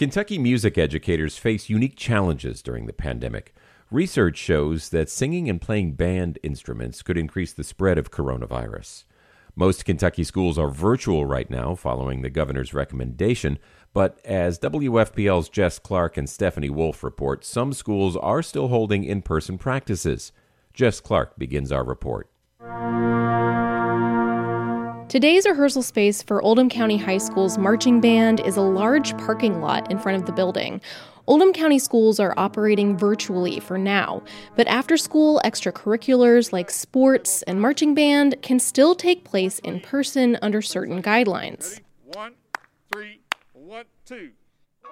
Kentucky music educators face unique challenges during the pandemic. Research shows that singing and playing band instruments could increase the spread of coronavirus. Most Kentucky schools are virtual right now following the governor's recommendation, but as WFPL's Jess Clark and Stephanie Wolf report, some schools are still holding in person practices. Jess Clark begins our report. Today's rehearsal space for Oldham County High School's marching band is a large parking lot in front of the building. Oldham County schools are operating virtually for now, but after school extracurriculars like sports and marching band can still take place in person under certain guidelines. One, three, one, two.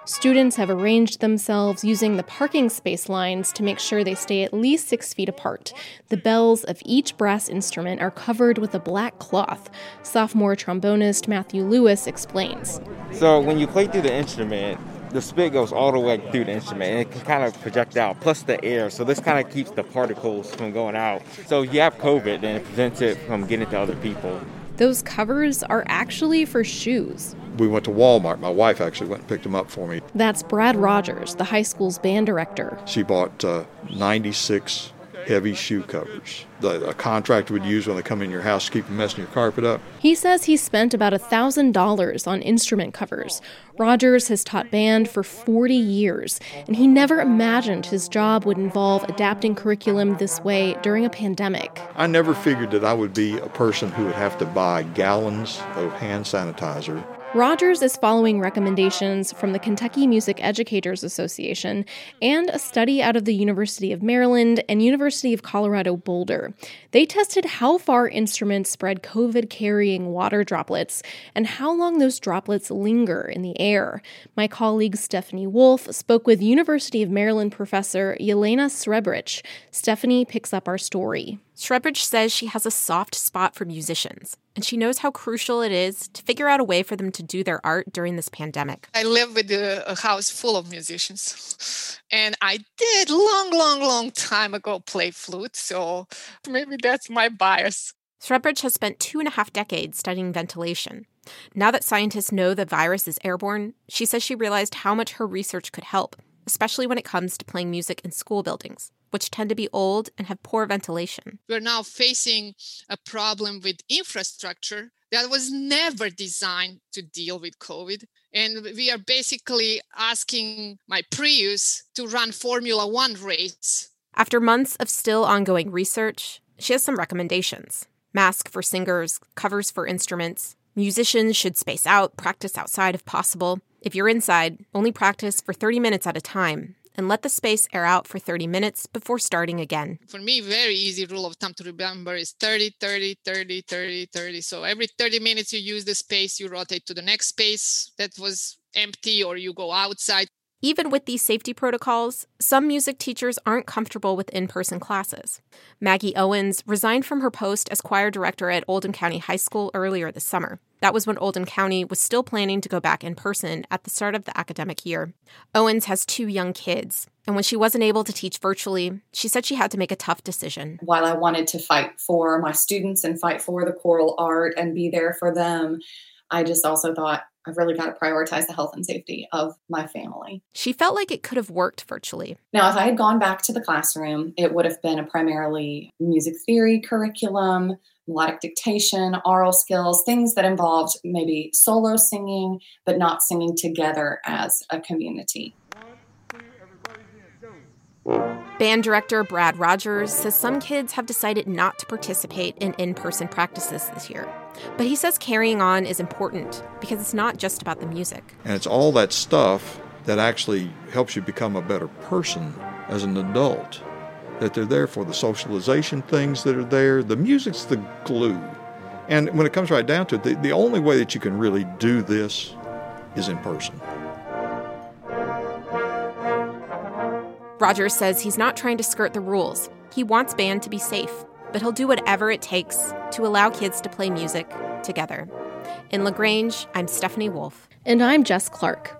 Students have arranged themselves using the parking space lines to make sure they stay at least six feet apart. The bells of each brass instrument are covered with a black cloth. Sophomore trombonist Matthew Lewis explains. So when you play through the instrument, the spit goes all the way through the instrument and it can kind of project out, plus the air. So this kind of keeps the particles from going out. So if you have COVID, then it prevents it from getting to other people. Those covers are actually for shoes we went to Walmart. My wife actually went and picked them up for me. That's Brad Rogers, the high school's band director. She bought uh, 96 heavy shoe covers that a contractor would use when they come in your house to keep from messing your carpet up. He says he spent about $1,000 on instrument covers. Rogers has taught band for 40 years, and he never imagined his job would involve adapting curriculum this way during a pandemic. I never figured that I would be a person who would have to buy gallons of hand sanitizer Rogers is following recommendations from the Kentucky Music Educators Association and a study out of the University of Maryland and University of Colorado Boulder. They tested how far instruments spread COVID carrying water droplets and how long those droplets linger in the air. My colleague Stephanie Wolf spoke with University of Maryland professor Jelena Srebric. Stephanie picks up our story. Srebric says she has a soft spot for musicians, and she knows how crucial it is to figure out a way for them to do their art during this pandemic. I live with a, house full of musicians, and I did long, long, long time ago play flute, so maybe that's my bias. Srebric has spent two and a half decades studying ventilation. Now that scientists know the virus is airborne, she says she realized how much her research could help, especially when it comes to playing music in school buildings which tend to be old and have poor ventilation. We're now facing a problem with infrastructure that was never designed to deal with COVID. And we are basically asking my Prius to run Formula One race. After months of still ongoing research, she has some recommendations mask for singers, covers for instruments. Musicians should space out, practice outside if possible. If you're inside, only practice for 30 minutes at a time and let the space air out for 30 minutes before starting again. For me, very easy rule of thumb to remember is 30, 30, 30, 30, 30. So every 30 minutes you use the space, you rotate to the next space that was empty or you go outside. Even with these safety protocols, some music teachers aren't comfortable with in person classes. Maggie Owens resigned from her post as choir director at Oldham County High School earlier this summer. That was when Oldham County was still planning to go back in person at the start of the academic year. Owens has two young kids, and when she wasn't able to teach virtually, she said she had to make a tough decision. While I wanted to fight for my students and fight for the choral art and be there for them, I just also thought I've really got to prioritize the health and safety of my family. She felt like it could have worked virtually. Now, if I had gone back to the classroom, it would have been a primarily music theory curriculum, melodic dictation, aural skills, things that involved maybe solo singing, but not singing together as a community. Band director Brad Rogers says some kids have decided not to participate in in person practices this year. But he says carrying on is important because it's not just about the music. And it's all that stuff that actually helps you become a better person as an adult that they're there for, the socialization things that are there. The music's the glue. And when it comes right down to it, the, the only way that you can really do this is in person. Rogers says he's not trying to skirt the rules. He wants band to be safe, but he'll do whatever it takes to allow kids to play music together. In LaGrange, I'm Stephanie Wolf. And I'm Jess Clark.